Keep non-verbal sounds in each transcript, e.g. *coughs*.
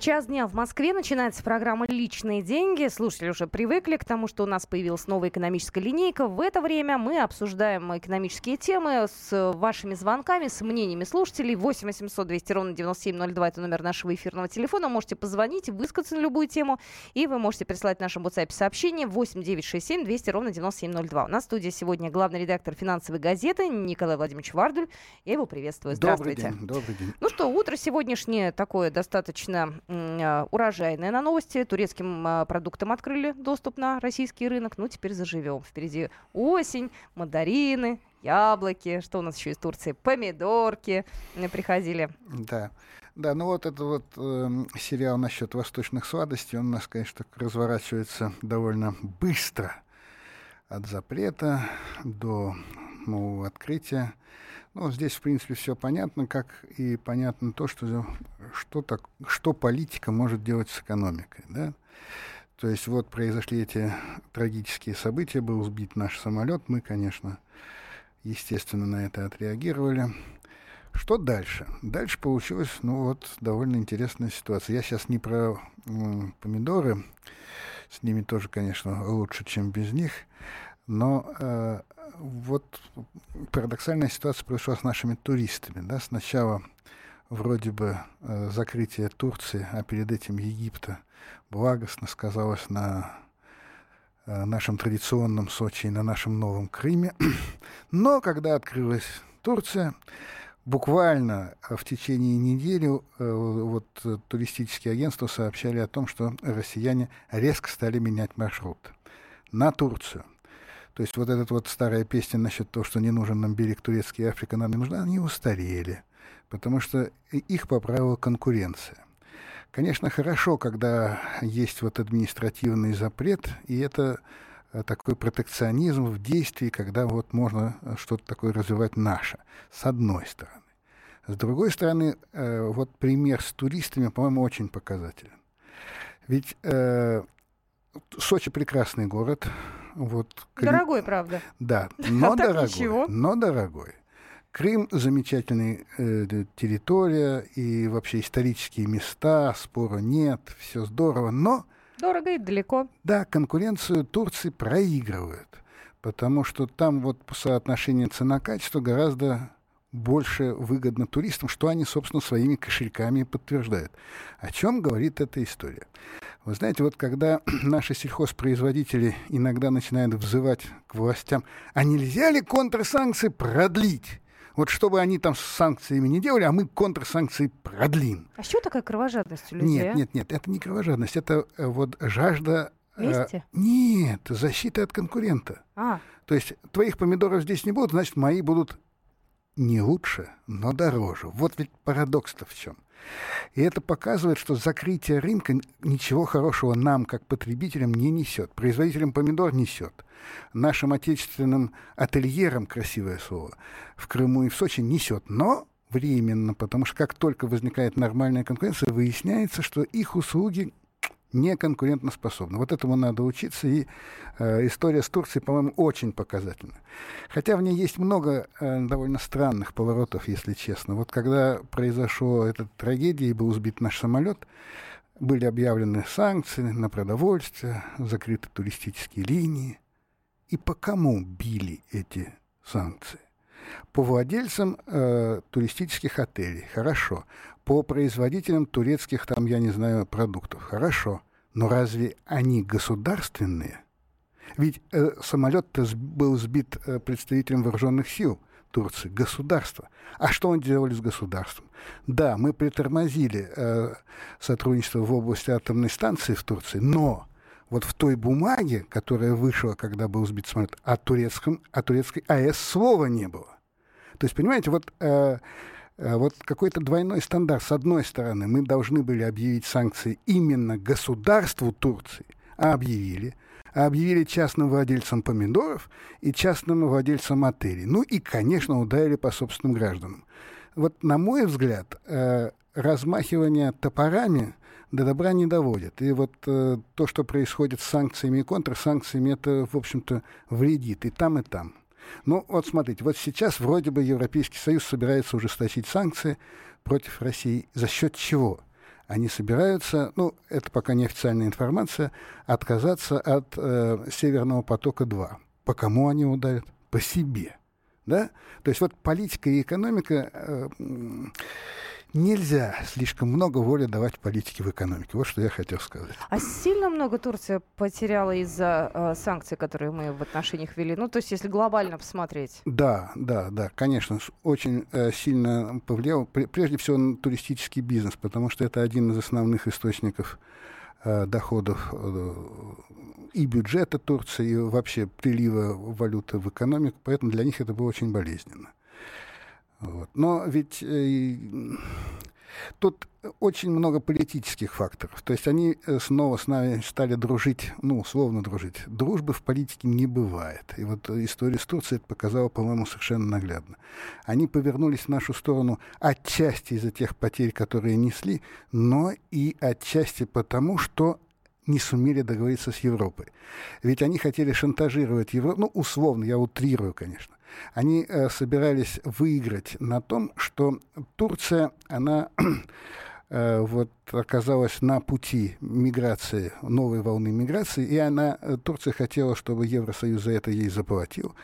Час дня в Москве начинается программа «Личные деньги». Слушатели уже привыкли к тому, что у нас появилась новая экономическая линейка. В это время мы обсуждаем экономические темы с вашими звонками, с мнениями слушателей. 8 800 200 ровно 9702 – это номер нашего эфирного телефона. Можете позвонить, высказаться на любую тему. И вы можете прислать в нашем WhatsApp сообщение 8 967 200 ровно 9702. У нас в студии сегодня главный редактор финансовой газеты Николай Владимирович Вардуль. Я его приветствую. Здравствуйте. Добрый день. Добрый день. Ну что, утро сегодняшнее такое достаточно урожайная на новости. Турецким а, продуктам открыли доступ на российский рынок. Ну, теперь заживем. Впереди осень, мандарины, яблоки. Что у нас еще из Турции? Помидорки приходили. Да. Да, ну вот этот вот э, сериал насчет восточных сладостей, он у нас, конечно, разворачивается довольно быстро. От запрета до нового открытия. Ну, здесь, в принципе, все понятно, как и понятно то, что, что, так, что политика может делать с экономикой. Да? То есть вот произошли эти трагические события, был сбит наш самолет, мы, конечно, естественно, на это отреагировали. Что дальше? Дальше получилась, ну вот, довольно интересная ситуация. Я сейчас не про м, помидоры, с ними тоже, конечно, лучше, чем без них, но э, вот парадоксальная ситуация произошла с нашими туристами. Да? Сначала вроде бы э, закрытие Турции, а перед этим Египта благостно сказалось на э, нашем традиционном Сочи и на нашем новом Крыме. *clears throat* Но когда открылась Турция, буквально в течение недели э, вот, туристические агентства сообщали о том, что россияне резко стали менять маршрут на Турцию. То есть вот эта вот старая песня насчет того, что не нужен нам берег турецкий, Африка нам не нужна, они устарели, потому что их поправила конкуренция. Конечно, хорошо, когда есть вот административный запрет, и это э, такой протекционизм в действии, когда вот можно э, что-то такое развивать наше, с одной стороны. С другой стороны, э, вот пример с туристами, по-моему, очень показателен. Ведь Сочи прекрасный город, вот, дорогой, правда. Да, *laughs* но дорогой. Но дорогой. Крым замечательная э, территория и вообще исторические места, спора нет, все здорово, но... Дорого и далеко. Да, конкуренцию Турции проигрывают, потому что там вот по соотношению цена-качество гораздо больше выгодно туристам, что они, собственно, своими кошельками подтверждают. О чем говорит эта история? Вы знаете, вот когда *clears throat* наши сельхозпроизводители иногда начинают взывать к властям, а нельзя ли контрсанкции продлить? Вот чтобы они там с санкциями не делали, а мы контрсанкции продлим. А что такая кровожадность у людей? Нет, а? нет, нет, это не кровожадность, это э, вот жажда... Мести? Э, нет, защита от конкурента. А. То есть твоих помидоров здесь не будут, значит, мои будут не лучше, но дороже. Вот ведь парадокс-то в чем. И это показывает, что закрытие рынка ничего хорошего нам, как потребителям, не несет. Производителям помидор несет. Нашим отечественным ательерам, красивое слово, в Крыму и в Сочи несет. Но временно, потому что как только возникает нормальная конкуренция, выясняется, что их услуги не конкурентоспособна. Вот этому надо учиться, и э, история с Турцией, по-моему, очень показательна. Хотя в ней есть много э, довольно странных поворотов, если честно. Вот когда произошла эта трагедия и был сбит наш самолет, были объявлены санкции на продовольствие, закрыты туристические линии. И по кому били эти санкции? По владельцам э, туристических отелей, хорошо. По производителям турецких, там, я не знаю, продуктов, хорошо. Но разве они государственные? Ведь э, самолет-то был сбит э, представителем вооруженных сил Турции, государства. А что он делали с государством? Да, мы притормозили э, сотрудничество в области атомной станции в Турции, но вот в той бумаге, которая вышла, когда был сбит самолет, о, турецком, о турецкой АЭС слова не было. То есть, понимаете, вот, э, э, вот какой-то двойной стандарт. С одной стороны, мы должны были объявить санкции именно государству Турции, а объявили. А объявили частным владельцам помидоров и частным владельцам отелей. Ну и, конечно, ударили по собственным гражданам. Вот, на мой взгляд, э, размахивание топорами до добра не доводит. И вот э, то, что происходит с санкциями и контрсанкциями, это, в общем-то, вредит и там, и там. Ну, вот смотрите, вот сейчас вроде бы Европейский Союз собирается ужесточить санкции против России. За счет чего? Они собираются, ну, это пока не официальная информация, отказаться от э, Северного потока-2. По кому они ударят? По себе. Да? То есть вот политика и экономика э, нельзя слишком много воли давать политике в экономике. Вот что я хотел сказать. А сильно много Турция потеряла из-за э, санкций, которые мы в отношениях ввели? Ну, то есть, если глобально посмотреть. Да, да, да, конечно, очень э, сильно повлиял. Прежде всего на туристический бизнес, потому что это один из основных источников э, доходов э, и бюджета Турции, и вообще прилива валюты в экономику, поэтому для них это было очень болезненно. Вот. Но ведь э, тут очень много политических факторов. То есть они э, снова с нами стали дружить, ну, условно дружить. Дружбы в политике не бывает. И вот история с Турцией это показала, по-моему, совершенно наглядно. Они повернулись в нашу сторону отчасти из-за тех потерь, которые несли, но и отчасти потому, что не сумели договориться с Европой. Ведь они хотели шантажировать Европу, ну, условно, я утрирую, конечно. Они э, собирались выиграть на том, что Турция, она *clears throat* э, вот оказалась на пути миграции, новой волны миграции, и она, э, Турция хотела, чтобы Евросоюз за это ей заплатил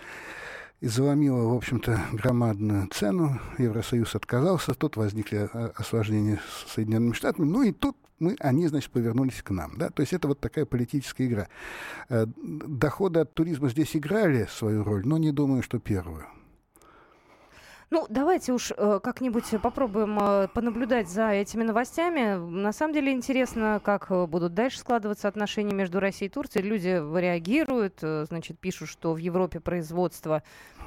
и заломила, в общем-то, громадную цену. Евросоюз отказался, тут возникли э, осложнения с Соединенными Штатами. Ну и тут мы, они, значит, повернулись к нам. Да? То есть это вот такая политическая игра. Э, доходы от туризма здесь играли свою роль, но не думаю, что первую. Ну, давайте уж э, как-нибудь попробуем э, понаблюдать за этими новостями. На самом деле интересно, как будут дальше складываться отношения между Россией и Турцией. Люди реагируют, значит, пишут, что в Европе производство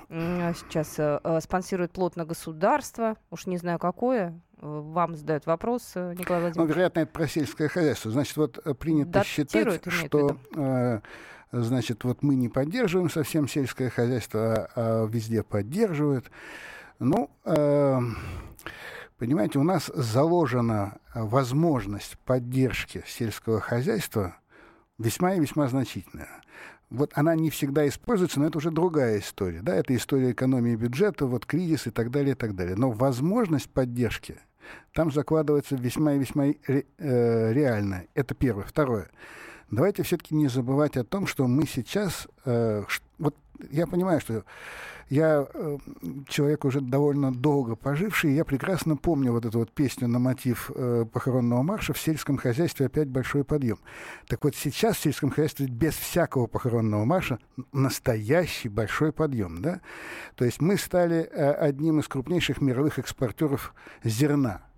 сейчас спонсирует плотно государство. Уж не знаю, какое. Вам задают вопрос, Николай ну, Владимирович. Ну, вероятно, это про сельское хозяйство. Значит, вот принято Датирует, считать, что... Э, значит, вот мы не поддерживаем совсем сельское хозяйство, а, а везде поддерживают. Ну, э, понимаете, у нас заложена возможность поддержки сельского хозяйства весьма и весьма значительная. Вот она не всегда используется, но это уже другая история. Да? Это история экономии бюджета, вот кризис и так далее, и так далее. Но возможность поддержки там закладывается весьма и весьма ре, э, реально. Это первое. Второе. Давайте все-таки не забывать о том, что мы сейчас... Э, я понимаю, что я э, человек уже довольно долго поживший, и я прекрасно помню вот эту вот песню на мотив э, похоронного марша «В сельском хозяйстве опять большой подъем». Так вот сейчас в сельском хозяйстве без всякого похоронного марша настоящий большой подъем. Да? То есть мы стали э, одним из крупнейших мировых экспортеров зерна.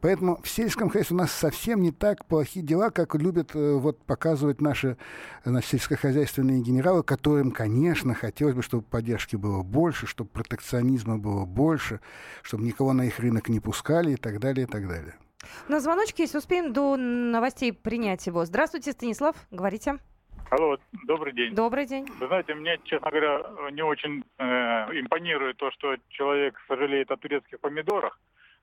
Поэтому в сельском хозяйстве у нас совсем не так плохие дела, как любят э, вот, показывать наши значит, сельскохозяйственные генералы, которым, конечно, хотелось бы, чтобы поддержки было больше, чтобы протекционизма было больше, чтобы никого на их рынок не пускали и так далее, и так далее. На звоночке, если успеем до новостей принять его. Здравствуйте, Станислав, говорите. Алло, добрый день. Добрый день. Вы знаете, мне, честно говоря, не очень э, импонирует то, что человек сожалеет о турецких помидорах.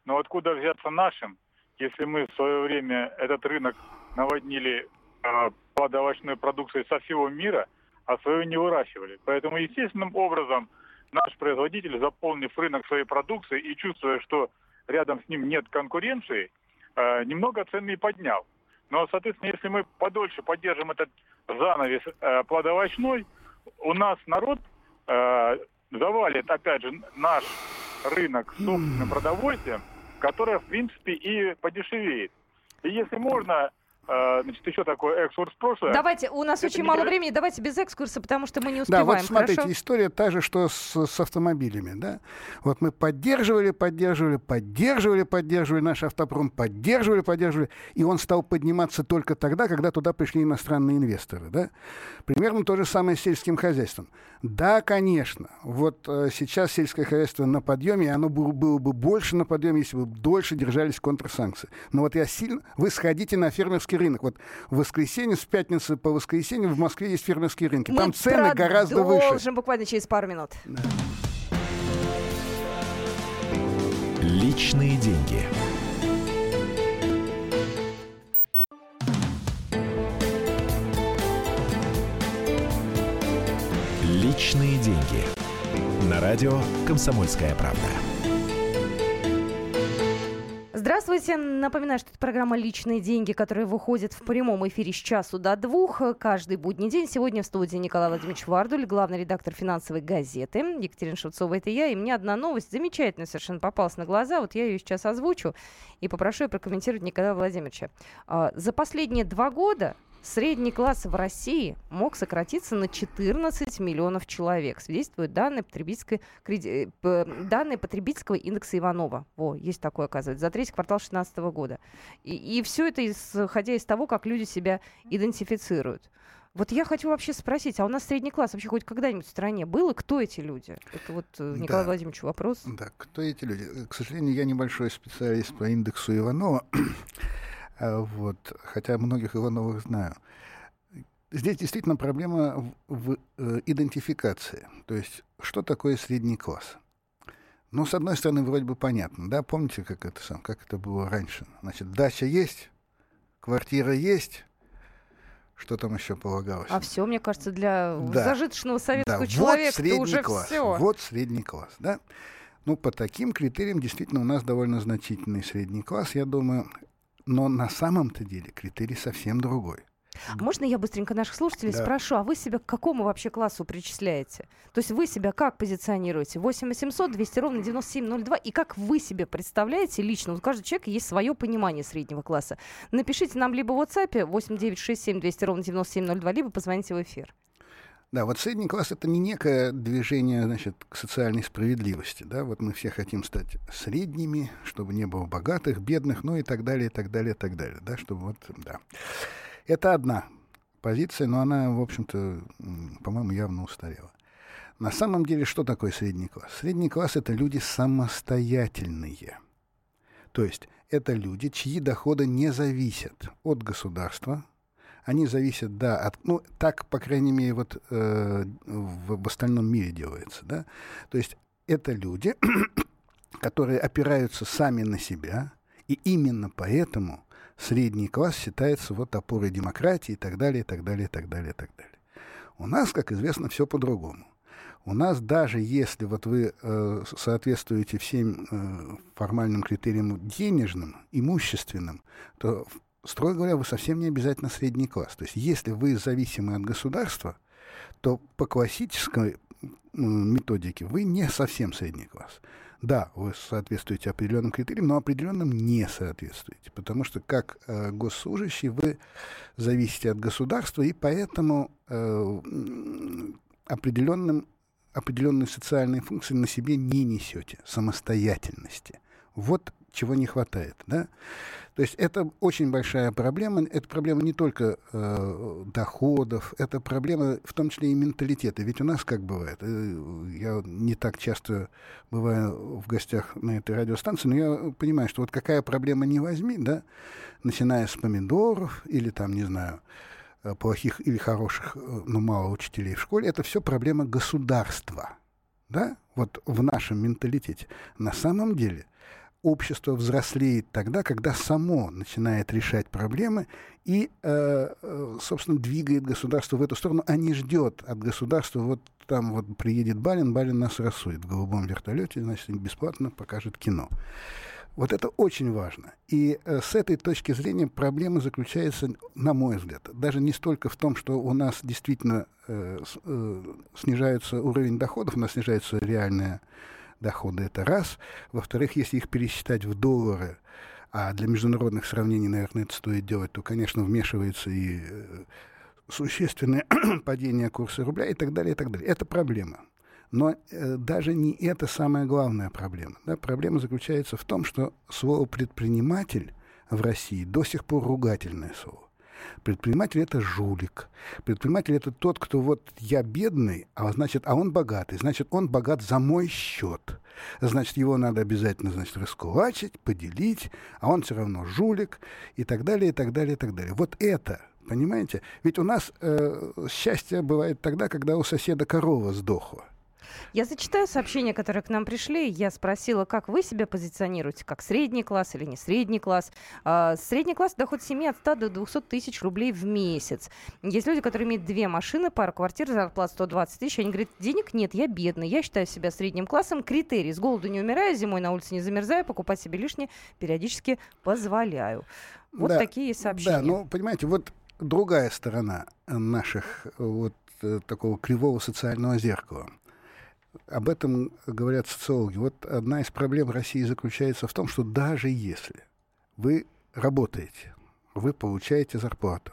Но откуда взяться нашим, если мы в свое время этот рынок наводнили э, плодовочной продукцией со всего мира, а свою не выращивали. Поэтому естественным образом наш производитель, заполнив рынок своей продукцией и чувствуя, что рядом с ним нет конкуренции, э, немного цены поднял. Но, соответственно, если мы подольше поддержим этот занавес э, плодовочной, у нас народ э, завалит, опять же, наш рынок собственным продовольствием, которая, в принципе, и подешевеет. И если можно, значит, еще такой экскурс в прошлое. Давайте, у нас Это очень мало времени, давайте без экскурса, потому что мы не успеваем. Да, вот смотрите, Хорошо? история та же, что с, с автомобилями, да. Вот мы поддерживали, поддерживали, поддерживали, поддерживали наш автопром, поддерживали, поддерживали, и он стал подниматься только тогда, когда туда пришли иностранные инвесторы, да. Примерно то же самое с сельским хозяйством. Да, конечно. Вот э, сейчас сельское хозяйство на подъеме, и оно было, было бы больше на подъеме, если бы дольше держались контрсанкции. Но вот я сильно... Вы сходите на фермерский рынок. Вот в воскресенье, с пятницы по воскресенье в Москве есть фермерские рынки. Мы Там цены гораздо выше. продолжим буквально через пару минут. Да. Личные деньги. Личные деньги. На радио «Комсомольская правда». Здравствуйте. Напоминаю, что это программа «Личные деньги», которая выходит в прямом эфире с часу до двух каждый будний день. Сегодня в студии Николай Владимирович Вардуль, главный редактор финансовой газеты. Екатерина Шевцова, это я. И мне одна новость замечательная совершенно попалась на глаза. Вот я ее сейчас озвучу и попрошу ее прокомментировать Николая Владимировича. А, за последние два года Средний класс в России мог сократиться на 14 миллионов человек, свидетельствуют данные, потребительской, креди... Э, данные потребительского индекса Иванова. Во, есть такое, оказывается, за третий квартал 2016 года. И, и все это исходя из того, как люди себя идентифицируют. Вот я хочу вообще спросить, а у нас средний класс вообще хоть когда-нибудь в стране был, и кто эти люди? Это вот э, Николай да. Владимирович вопрос. Да, кто эти люди? К сожалению, я небольшой специалист по индексу Иванова. А, вот, хотя многих Ивановых знаю. Здесь действительно проблема в, в э, идентификации. То есть, что такое средний класс? Ну, с одной стороны, вроде бы понятно, да, помните, как это, сам, как это было раньше? Значит, дача есть, квартира есть, что там еще полагалось? А все, мне кажется, для да. зажиточного советского да. человека вот уже класс. все. Вот средний класс, да. Ну, по таким критериям действительно у нас довольно значительный средний класс. Я думаю, но на самом-то деле критерий совсем другой. А можно я быстренько наших слушателей да. спрошу, а вы себя к какому вообще классу причисляете? То есть вы себя как позиционируете? 8 800 200 ровно 9702. И как вы себе представляете лично? У каждого человека есть свое понимание среднего класса. Напишите нам либо в WhatsApp 8 967 200 ровно 9702, либо позвоните в эфир. Да, вот средний класс это не некое движение, значит, к социальной справедливости, да, вот мы все хотим стать средними, чтобы не было богатых, бедных, ну и так далее, и так далее, и так далее, да, чтобы вот, да. Это одна позиция, но она, в общем-то, по-моему, явно устарела. На самом деле, что такое средний класс? Средний класс — это люди самостоятельные. То есть это люди, чьи доходы не зависят от государства, они зависят, да, от, ну, так, по крайней мере, вот э, в, в остальном мире делается, да. То есть это люди, *coughs* которые опираются сами на себя, и именно поэтому средний класс считается вот опорой демократии и так далее, и так далее, и так далее, и так далее. У нас, как известно, все по-другому. У нас даже если вот вы э, соответствуете всем э, формальным критериям денежным, имущественным, то строго говоря, вы совсем не обязательно средний класс. То есть если вы зависимы от государства, то по классической методике вы не совсем средний класс. Да, вы соответствуете определенным критериям, но определенным не соответствуете, потому что как э, госслужащий вы зависите от государства, и поэтому э, определенным, определенные социальные функции на себе не несете, самостоятельности. Вот чего не хватает. Да? То есть это очень большая проблема. Это проблема не только э, доходов, это проблема в том числе и менталитета. Ведь у нас как бывает, э, я не так часто бываю в гостях на этой радиостанции, но я понимаю, что вот какая проблема не возьми, да, начиная с помидоров или там, не знаю, э, плохих или хороших, э, но мало учителей в школе, это все проблема государства. Да? Вот в нашем менталитете. На самом деле – общество взрослеет тогда, когда само начинает решать проблемы и, э, э, собственно, двигает государство в эту сторону, а не ждет от государства, вот там вот приедет Балин, Балин нас рассудит в голубом вертолете, значит, бесплатно покажет кино. Вот это очень важно. И э, с этой точки зрения проблема заключается, на мой взгляд, даже не столько в том, что у нас действительно э, э, снижается уровень доходов, у нас снижается реальная доходы. Это раз. Во-вторых, если их пересчитать в доллары, а для международных сравнений, наверное, это стоит делать, то, конечно, вмешивается и э, существенное *clears throat* падение курса рубля и так далее, и так далее. Это проблема. Но э, даже не это самая главная проблема. Да? Проблема заключается в том, что слово «предприниматель» в России до сих пор ругательное слово. Предприниматель это жулик. Предприниматель это тот, кто вот я бедный, а значит, а он богатый. Значит, он богат за мой счет. Значит, его надо обязательно, значит, раскулачить, поделить, а он все равно жулик и так далее, и так далее, и так далее. Вот это Понимаете? Ведь у нас э, счастье бывает тогда, когда у соседа корова сдохла. Я зачитаю сообщения, которые к нам пришли. Я спросила, как вы себя позиционируете, как средний класс или не средний класс. А, средний класс доход семьи от 100 до 200 тысяч рублей в месяц. Есть люди, которые имеют две машины, пару квартир, зарплата 120 тысяч. Они говорят, денег нет, я бедный. Я считаю себя средним классом. Критерий. С голоду не умираю, зимой на улице не замерзаю, покупать себе лишнее периодически позволяю. Вот Да, такие сообщения. Да, ну, понимаете, вот другая сторона наших э, вот э, такого кривого социального зеркала. Об этом говорят социологи. Вот одна из проблем России заключается в том, что даже если вы работаете, вы получаете зарплату,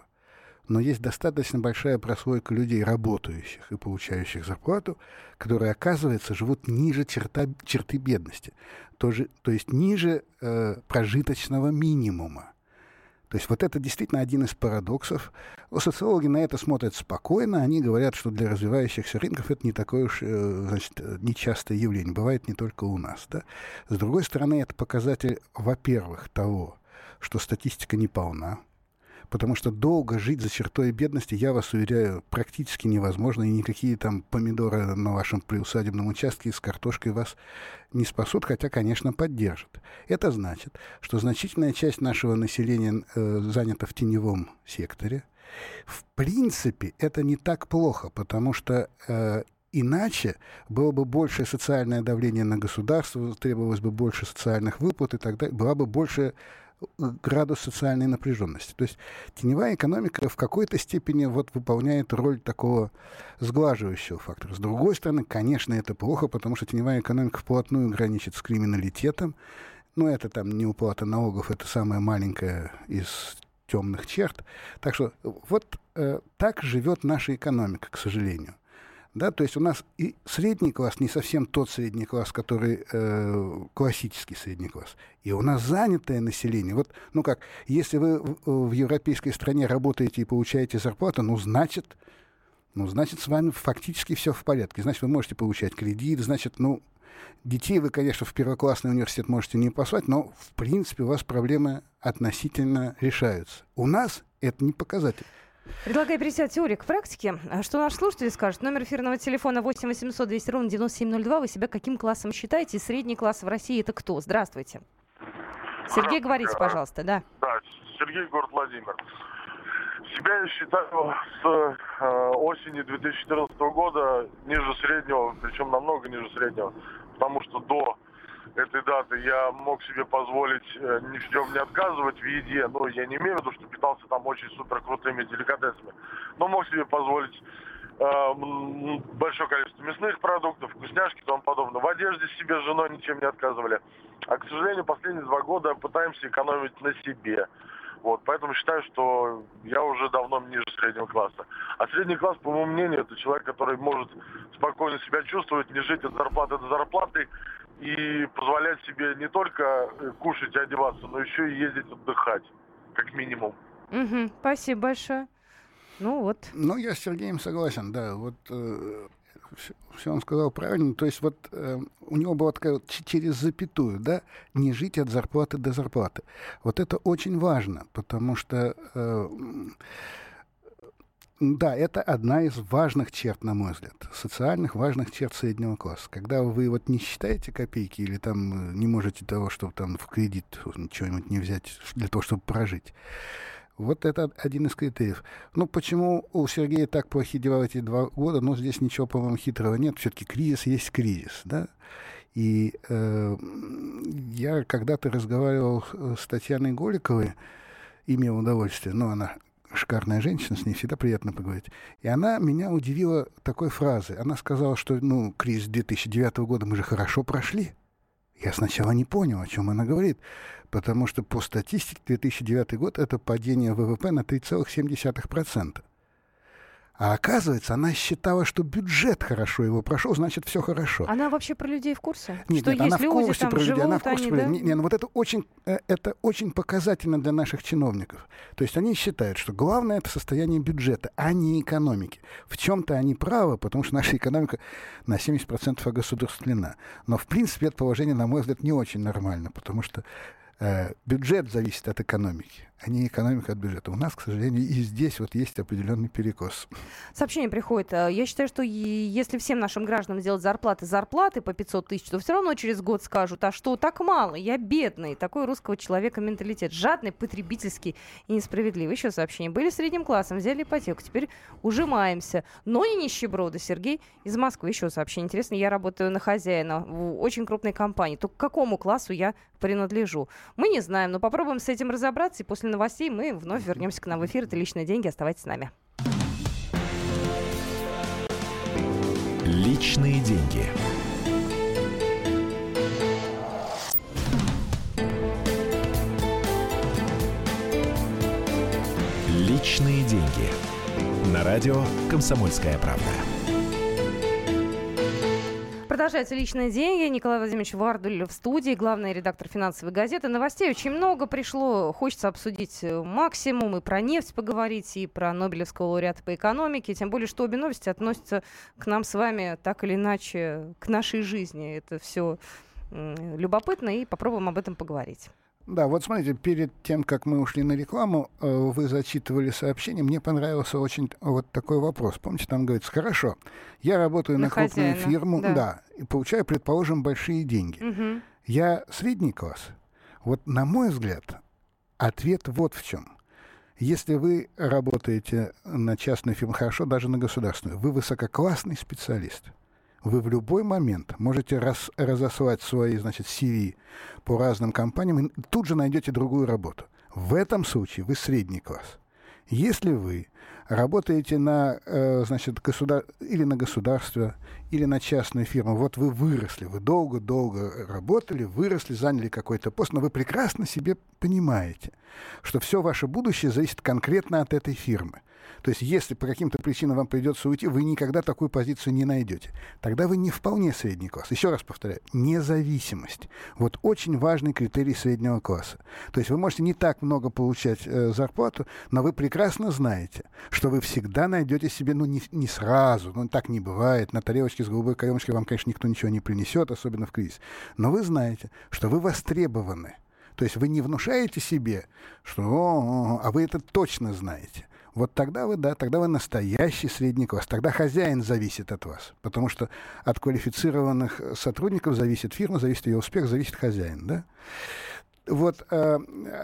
но есть достаточно большая прослойка людей, работающих и получающих зарплату, которые, оказывается, живут ниже черта, черты бедности, то, же, то есть ниже э, прожиточного минимума. То есть вот это действительно один из парадоксов. Социологи на это смотрят спокойно. Они говорят, что для развивающихся рынков это не такое уж э, значит, нечастое явление. Бывает не только у нас. Да? С другой стороны, это показатель, во-первых, того, что статистика не полна. Потому что долго жить за чертой бедности, я вас уверяю, практически невозможно, и никакие там помидоры на вашем приусадебном участке с картошкой вас не спасут, хотя, конечно, поддержат. Это значит, что значительная часть нашего населения э, занята в теневом секторе. В принципе, это не так плохо, потому что э, Иначе было бы большее социальное давление на государство, требовалось бы больше социальных выплат и так далее, была бы больше градус социальной напряженности. То есть теневая экономика в какой-то степени вот выполняет роль такого сглаживающего фактора. С другой стороны, конечно, это плохо, потому что теневая экономика вплотную граничит с криминалитетом. Но это там не уплата налогов, это самая маленькая из темных черт. Так что вот э, так живет наша экономика, к сожалению. Да, то есть у нас и средний класс не совсем тот средний класс, который э, классический средний класс. И у нас занятое население. Вот, ну как, если вы в, в европейской стране работаете и получаете зарплату, ну значит, ну значит с вами фактически все в порядке. Значит, вы можете получать кредит, значит, ну детей вы, конечно, в первоклассный университет можете не послать, но в принципе у вас проблемы относительно решаются. У нас это не показатель. Предлагаю перейти от теории к практике. А Что наш слушатель скажет? Номер эфирного телефона 8 800 200 ровно 9702. Вы себя каким классом считаете? Средний класс в России это кто? Здравствуйте. Сергей, говорите, пожалуйста, да. Да, Сергей, город Владимир. Себя я считаю с э, осени 2014 года ниже среднего, причем намного ниже среднего, потому что до этой даты я мог себе позволить э, ни в чем не отказывать в еде. Ну, я не имею в виду, что питался там очень супер крутыми деликатесами, но мог себе позволить э, большое количество мясных продуктов, вкусняшки и тому подобное. В одежде себе с женой ничем не отказывали. А, к сожалению, последние два года пытаемся экономить на себе. Вот, поэтому считаю, что я уже давно ниже среднего класса. А средний класс, по моему мнению, это человек, который может спокойно себя чувствовать, не жить от зарплаты до зарплаты и позволять себе не только кушать и одеваться, но еще и ездить отдыхать, как минимум. Угу, спасибо большое. Ну вот. Ну, я с Сергеем согласен, да. Вот э, все он сказал правильно. То есть вот э, у него была такая вот через запятую, да, не жить от зарплаты до зарплаты. Вот это очень важно, потому что э, да, это одна из важных черт, на мой взгляд, социальных важных черт среднего класса. Когда вы вот не считаете копейки или там э, не можете того, чтобы там в кредит чего-нибудь не взять для того, чтобы прожить. Вот это один из критериев. Ну, почему у Сергея так плохие дела эти два года? Ну, здесь ничего, по-моему, хитрого нет. Все-таки кризис есть кризис, да? И э, я когда-то разговаривал с Татьяной Голиковой, имел удовольствие, но она шикарная женщина, с ней всегда приятно поговорить. И она меня удивила такой фразой. Она сказала, что, ну, кризис 2009 года мы же хорошо прошли. Я сначала не понял, о чем она говорит, потому что по статистике 2009 год это падение ВВП на 3,7%. А оказывается, она считала, что бюджет хорошо его прошел, значит, все хорошо. Она вообще про людей в курсе? Нет, что нет, она в люди, курсе про людей, она в курсе они, про да? Не, не, ну вот это очень, э, это очень показательно для наших чиновников. То есть они считают, что главное это состояние бюджета, а не экономики. В чем-то они правы, потому что наша экономика на 70% огосударствлена. Но в принципе это положение, на мой взгляд, не очень нормально, потому что э, бюджет зависит от экономики. А не экономика от бюджета. У нас, к сожалению, и здесь вот есть определенный перекос. Сообщение приходит. Э, я считаю, что если всем нашим гражданам сделать зарплаты зарплаты по 500 тысяч, то все равно через год скажут, а что так мало, я бедный. Такой русского человека менталитет. Жадный, потребительский и несправедливый. Еще сообщение. Были средним классом, взяли ипотеку, теперь ужимаемся. Но не нищеброды. Сергей из Москвы. Еще сообщение. Интересно, я работаю на хозяина в очень крупной компании. То к какому классу я принадлежу? Мы не знаем, но попробуем с этим разобраться и после новостей мы вновь вернемся к нам в эфир. Это «Личные деньги». Оставайтесь с нами. Личные деньги. Личные деньги. На радио «Комсомольская правда». Продолжается «Личные деньги». Николай Владимирович Вардуль в студии, главный редактор финансовой газеты. Новостей очень много пришло. Хочется обсудить э, максимум и про нефть поговорить, и про Нобелевского лауреата по экономике. Тем более, что обе новости относятся к нам с вами так или иначе, к нашей жизни. Это все любопытно, и попробуем об этом поговорить. Да, вот смотрите, перед тем, как мы ушли на рекламу, э, вы зачитывали сообщение. Мне понравился очень вот такой вопрос. Помните, там говорится, хорошо, я работаю на, на крупную фирму, да. да, и получаю, предположим, большие деньги. Угу. Я средний класс. Вот, на мой взгляд, ответ вот в чем. Если вы работаете на частную фирму, хорошо, даже на государственную, вы высококлассный специалист – вы в любой момент можете раз, разослать свои, значит, CV по разным компаниям и тут же найдете другую работу. В этом случае вы средний класс. Если вы работаете на, э, значит, государ... или на государство, или на частную фирму, вот вы выросли, вы долго-долго работали, выросли, заняли какой-то пост, но вы прекрасно себе понимаете, что все ваше будущее зависит конкретно от этой фирмы. То есть, если по каким-то причинам вам придется уйти, вы никогда такую позицию не найдете. Тогда вы не вполне средний класс. Еще раз повторяю, независимость. Вот очень важный критерий среднего класса. То есть вы можете не так много получать э, зарплату, но вы прекрасно знаете, что вы всегда найдете себе, ну, не, не сразу, ну, так не бывает, на тарелочке с голубой каемочкой вам, конечно, никто ничего не принесет, особенно в кризис. Но вы знаете, что вы востребованы. То есть вы не внушаете себе, что, о, а вы это точно знаете вот тогда вы, да, тогда вы настоящий средний класс. Тогда хозяин зависит от вас. Потому что от квалифицированных сотрудников зависит фирма, зависит ее успех, зависит хозяин, да. Вот э,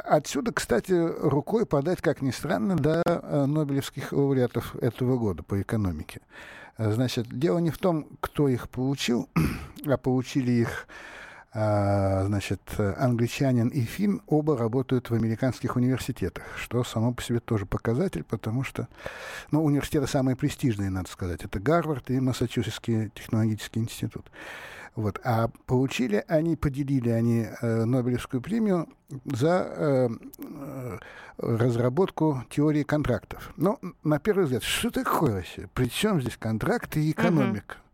отсюда, кстати, рукой подать, как ни странно, до э, Нобелевских лауреатов этого года по экономике. Значит, дело не в том, кто их получил, *clears throat* а получили их значит, англичанин и фин оба работают в американских университетах, что само по себе тоже показатель, потому что, ну, университеты самые престижные, надо сказать, это Гарвард и Массачусетский технологический институт. Вот. А получили они, поделили они э, Нобелевскую премию за э, э, разработку теории контрактов. Ну, на первый взгляд, что такое вообще? Причем здесь контракты и экономика? Uh-huh.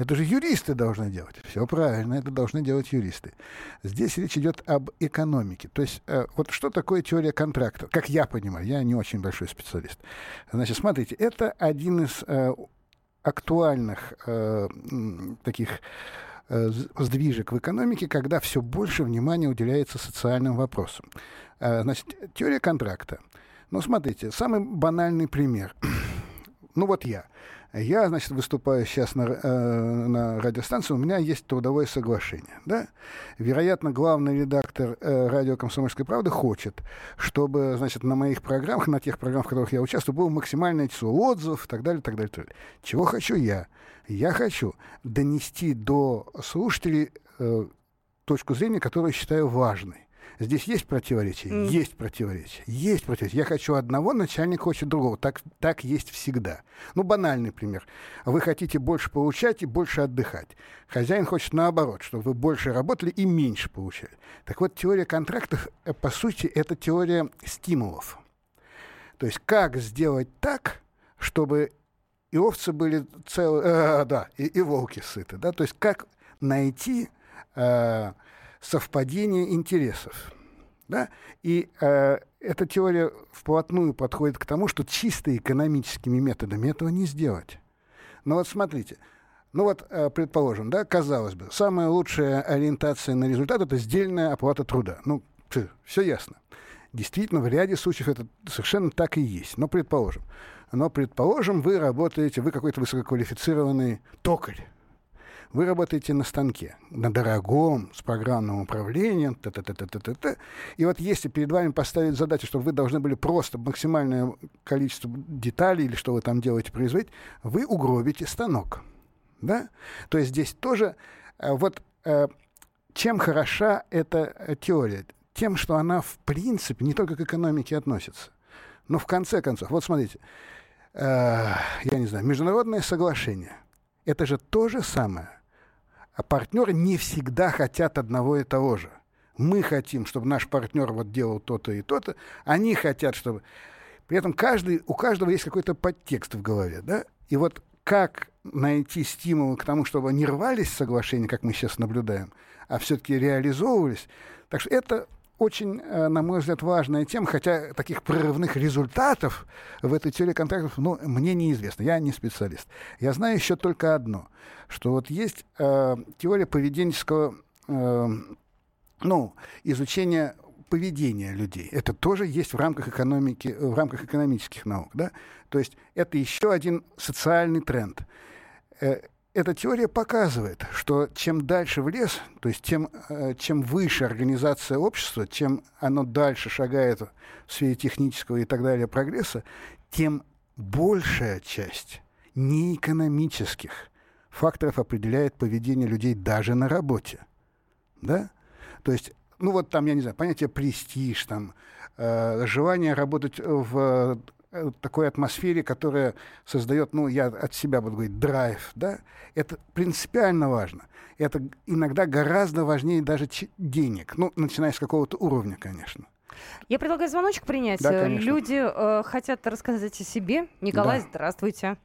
Это же юристы должны делать. Все правильно, это должны делать юристы. Здесь речь идет об экономике. То есть э, вот что такое теория контракта? Как я понимаю, я не очень большой специалист. Значит, смотрите, это один из э, актуальных э, таких э, сдвижек в экономике, когда все больше внимания уделяется социальным вопросам. Э, значит, теория контракта. Ну, смотрите, самый банальный пример. *clears throat* ну, вот я. Я, значит, выступаю сейчас на, э, на радиостанции, у меня есть трудовое соглашение. Да? Вероятно, главный редактор э, радио «Комсомольской правды» хочет, чтобы, значит, на моих программах, на тех программах, в которых я участвую, было максимальное число отзывов и так далее, так далее, так далее. Чего хочу я? Я хочу донести до слушателей э, точку зрения, которую считаю важной. Здесь есть противоречие? Mm. Есть противоречие. Есть противоречие. Я хочу одного, начальник хочет другого. Так, так есть всегда. Ну, банальный пример. Вы хотите больше получать и больше отдыхать. Хозяин хочет наоборот, чтобы вы больше работали и меньше получали. Так вот, теория контрактов, э, по сути, это теория стимулов. То есть как сделать так, чтобы и овцы были целые, э, да, и, и волки сыты, да, то есть как найти э, совпадение интересов. Да? И э, эта теория вплотную подходит к тому, что чисто экономическими методами этого не сделать. Но вот смотрите, ну вот, э, предположим, да, казалось бы, самая лучшая ориентация на результат – это сдельная оплата труда. Ну, все ясно. Действительно, в ряде случаев это совершенно так и есть. Но предположим, но предположим, вы работаете, вы какой-то высококвалифицированный токарь. Вы работаете на станке, на дорогом, с программным управлением, т -т -т -т -т -т -т. и вот если перед вами поставить задачу, чтобы вы должны были просто максимальное количество деталей или что вы там делаете производить, вы угробите станок. Да? То есть здесь тоже э, вот э, чем хороша эта э, теория? Тем, что она в принципе не только к экономике относится, но в конце концов, вот смотрите, я не знаю, международное соглашение, это же то же самое, а партнеры не всегда хотят одного и того же. Мы хотим, чтобы наш партнер вот делал то-то и то-то. Они хотят, чтобы... При этом каждый, у каждого есть какой-то подтекст в голове, да? И вот как найти стимулы к тому, чтобы не рвались соглашения, как мы сейчас наблюдаем, а все-таки реализовывались. Так что это очень, э, на мой взгляд, важная тема, хотя таких прорывных результатов в этой теории контрактов, ну, мне неизвестно, я не специалист. Я знаю еще только одно, что вот есть э, теория поведенческого, э, ну, изучения поведения людей. Это тоже есть в рамках экономики, в рамках экономических наук, да? То есть это еще один социальный тренд. Эта теория показывает, что чем дальше в лес, то есть тем, э, чем выше организация общества, чем оно дальше шагает в сфере технического и так далее прогресса, тем большая часть неэкономических факторов определяет поведение людей даже на работе. Да? То есть, ну вот там, я не знаю, понятие престиж, там, э, желание работать в такой атмосфере, которая создает, ну, я от себя буду говорить, драйв, да, это принципиально важно. Это иногда гораздо важнее даже денег, ну, начиная с какого-то уровня, конечно. Я предлагаю звоночек принять. Да, конечно. Люди э, хотят рассказать о себе. Николай, Да. здравствуйте.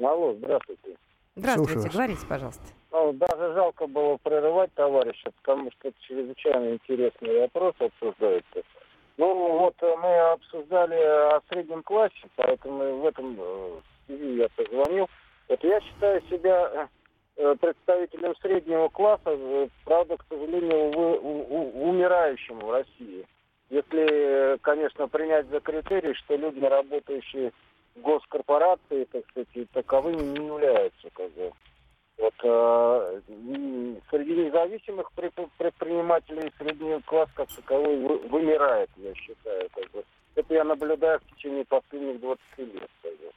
Алло, здравствуйте. Здравствуйте, Слушаю вас. говорите, пожалуйста. Ну, даже жалко было прерывать товарища, потому что это чрезвычайно интересный вопрос обсуждается. Ну, вот э, мы обсуждали о среднем классе, поэтому в этом э, связи я позвонил. Вот я считаю себя э, представителем среднего класса, правда, к сожалению, вы- у- у- умирающим в России. Если, конечно, принять за критерий, что люди, работающие в госкорпорации, так сказать, таковыми не являются, как бы. Вот э, среди независимых предпри- предпринимателей средний класс как таковой вы- вымирает, я считаю. Как бы. Это я наблюдаю в течение последних 20 лет. Как бы.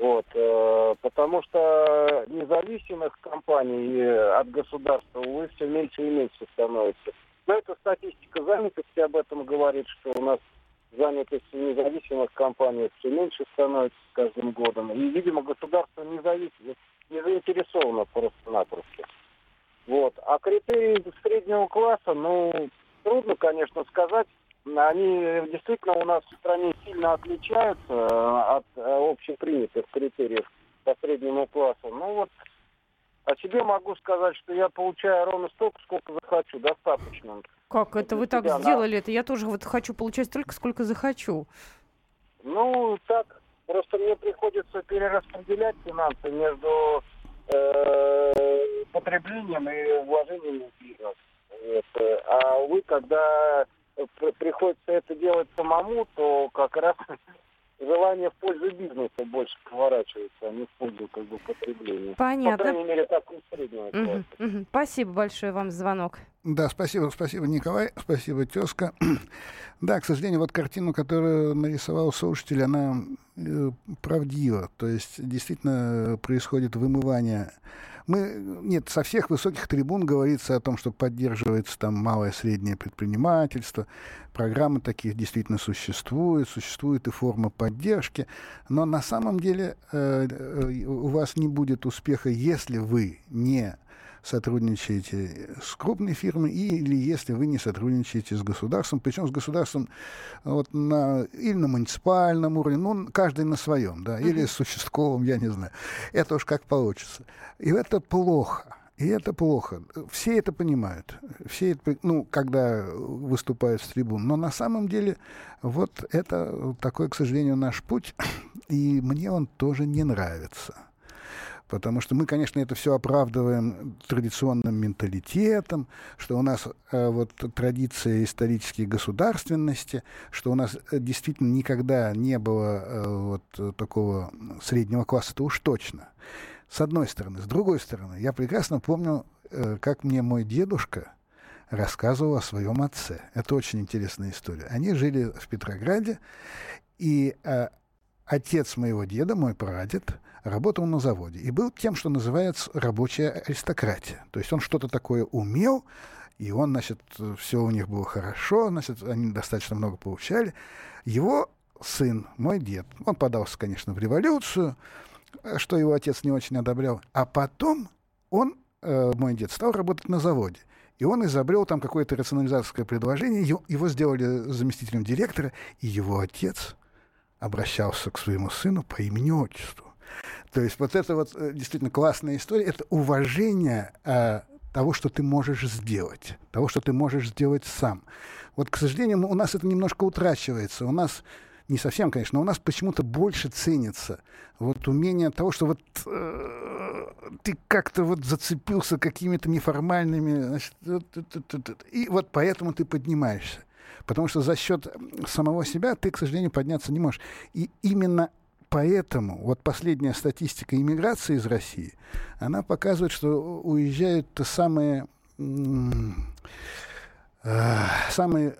Вот, э, потому что независимых компаний от государства, увы, все меньше и меньше становится. Но эта статистика занятости об этом говорит, что у нас занятость независимых компаниях все меньше становится с каждым годом. И, видимо, государство не, зависит, не заинтересовано просто-напросто. Вот. А критерии среднего класса, ну, трудно, конечно, сказать. Они действительно у нас в стране сильно отличаются э, от э, общепринятых критериев по среднему классу. Ну вот, о себе могу сказать, что я получаю ровно столько, сколько захочу, достаточно. Как это вы так сделали? Это я тоже вот хочу получать столько, сколько захочу. Ну, так, просто мне приходится перераспределять финансы между э, потреблением и вложением в бизнес. Вот. э, А вы, когда при- приходится это делать самому, то как раз *laughs* желание в пользу бизнеса больше поворачивается, а не в пользу как бы, потребления. По Понятно. крайней мере, так у среднего класса. мгм. Спасибо большое вам за звонок. Да, спасибо, спасибо, Николай, спасибо, тезка. *clears throat* да, к сожалению, вот картину, которую нарисовал слушатель, она э, правдива. То есть действительно происходит вымывание. Мы, нет, со всех высоких трибун говорится о том, что поддерживается там малое и среднее предпринимательство. Программы таких действительно существуют, существует и форма поддержки. Но на самом деле э, э, у вас не будет успеха, если вы не сотрудничаете с крупной фирмой или если вы не сотрудничаете с государством, причем с государством вот на, или на муниципальном уровне, ну, каждый на своем, да, или с участковым, я не знаю. Это уж как получится. И это плохо. И это плохо. Все это понимают. Все это, ну, когда выступают с трибун. Но на самом деле вот это такой, к сожалению, наш путь. И мне он тоже не нравится. Потому что мы, конечно, это все оправдываем традиционным менталитетом, что у нас э, вот традиция исторической государственности, что у нас э, действительно никогда не было э, вот такого среднего класса, это уж точно. С одной стороны. С другой стороны, я прекрасно помню, э, как мне мой дедушка рассказывал о своем отце. Это очень интересная история. Они жили в Петрограде, и э, отец моего деда, мой прадед, работал на заводе и был тем, что называется рабочая аристократия. То есть он что-то такое умел, и он, значит, все у них было хорошо, значит, они достаточно много получали. Его сын, мой дед, он подался, конечно, в революцию, что его отец не очень одобрял. А потом он, э, мой дед, стал работать на заводе. И он изобрел там какое-то рационализаторское предложение, его, сделали заместителем директора, и его отец обращался к своему сыну по имени-отчеству. То есть вот это вот э, действительно классная история, это уважение э, того, что ты можешь сделать, того, что ты можешь сделать сам. Вот, к сожалению, у нас это немножко утрачивается. У нас не совсем, конечно, но у нас почему-то больше ценится вот умение того, что вот э, ты как-то вот зацепился какими-то неформальными, значит, и вот поэтому ты поднимаешься. Потому что за счет самого себя ты, к сожалению, подняться не можешь. И именно поэтому вот последняя статистика иммиграции из России, она показывает, что уезжают самые, э, самые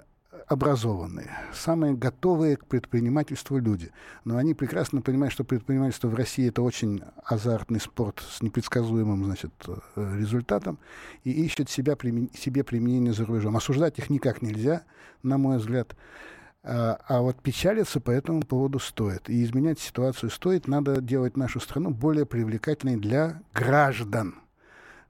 образованные, самые готовые к предпринимательству люди. Но они прекрасно понимают, что предпринимательство в России это очень азартный спорт с непредсказуемым значит, э, результатом и ищут себя, себе применение за рубежом. Осуждать их никак нельзя, на мой взгляд. А, а вот печалиться по этому поводу стоит. И изменять ситуацию стоит. Надо делать нашу страну более привлекательной для граждан.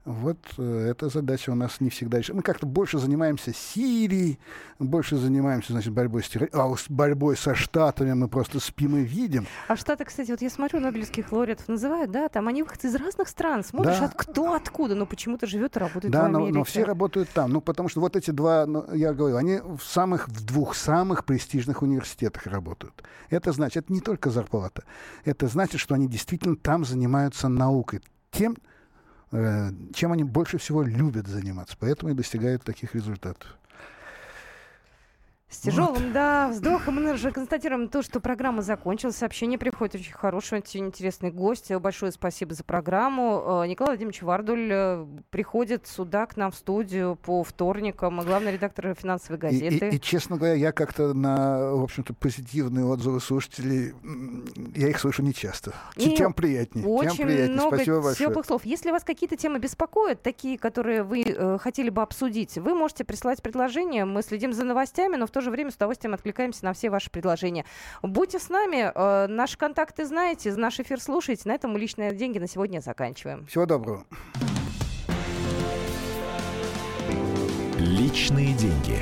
Вот э, эта задача у нас не всегда решена. Мы как-то больше занимаемся Сирией, больше занимаемся, значит, борьбой с терроризмом. А с борьбой со Штатами мы просто спим и видим. А Штаты, кстати, вот я смотрю, Нобелевских лауреатов называют, да, там они выходцы из разных стран. Смотришь, да. от кто откуда, но почему-то живет и работает да, в Америке. Да, но, но все работают там. Ну, потому что вот эти два, ну, я говорю, они в самых, в двух самых престижных университетах работают. Это значит, это не только зарплата. Это значит, что они действительно там занимаются наукой. Тем, чем они больше всего любят заниматься. Поэтому и достигают таких результатов. С тяжелым, вот. да, вздохом мы же констатируем то, что программа закончилась. Сообщение приходит очень хорошее, очень интересный гость. Большое спасибо за программу. Э, Николай Владимирович Вардуль э, приходит сюда к нам в студию по вторникам. Главный редактор финансовой газеты. И, и, и честно говоря, я как-то на, в общем-то, позитивные отзывы слушателей, я их слышу нечасто. И тем приятнее. Очень тем приятнее. много Спасибо большое. теплых слов. Если вас какие-то темы беспокоят, такие, которые вы э, хотели бы обсудить, вы можете прислать предложения. Мы следим за новостями, но в то то же время с удовольствием откликаемся на все ваши предложения. Будьте с нами. Э, наши контакты знаете, наш эфир слушайте. На этом мы личные деньги на сегодня заканчиваем. Всего доброго. Личные деньги.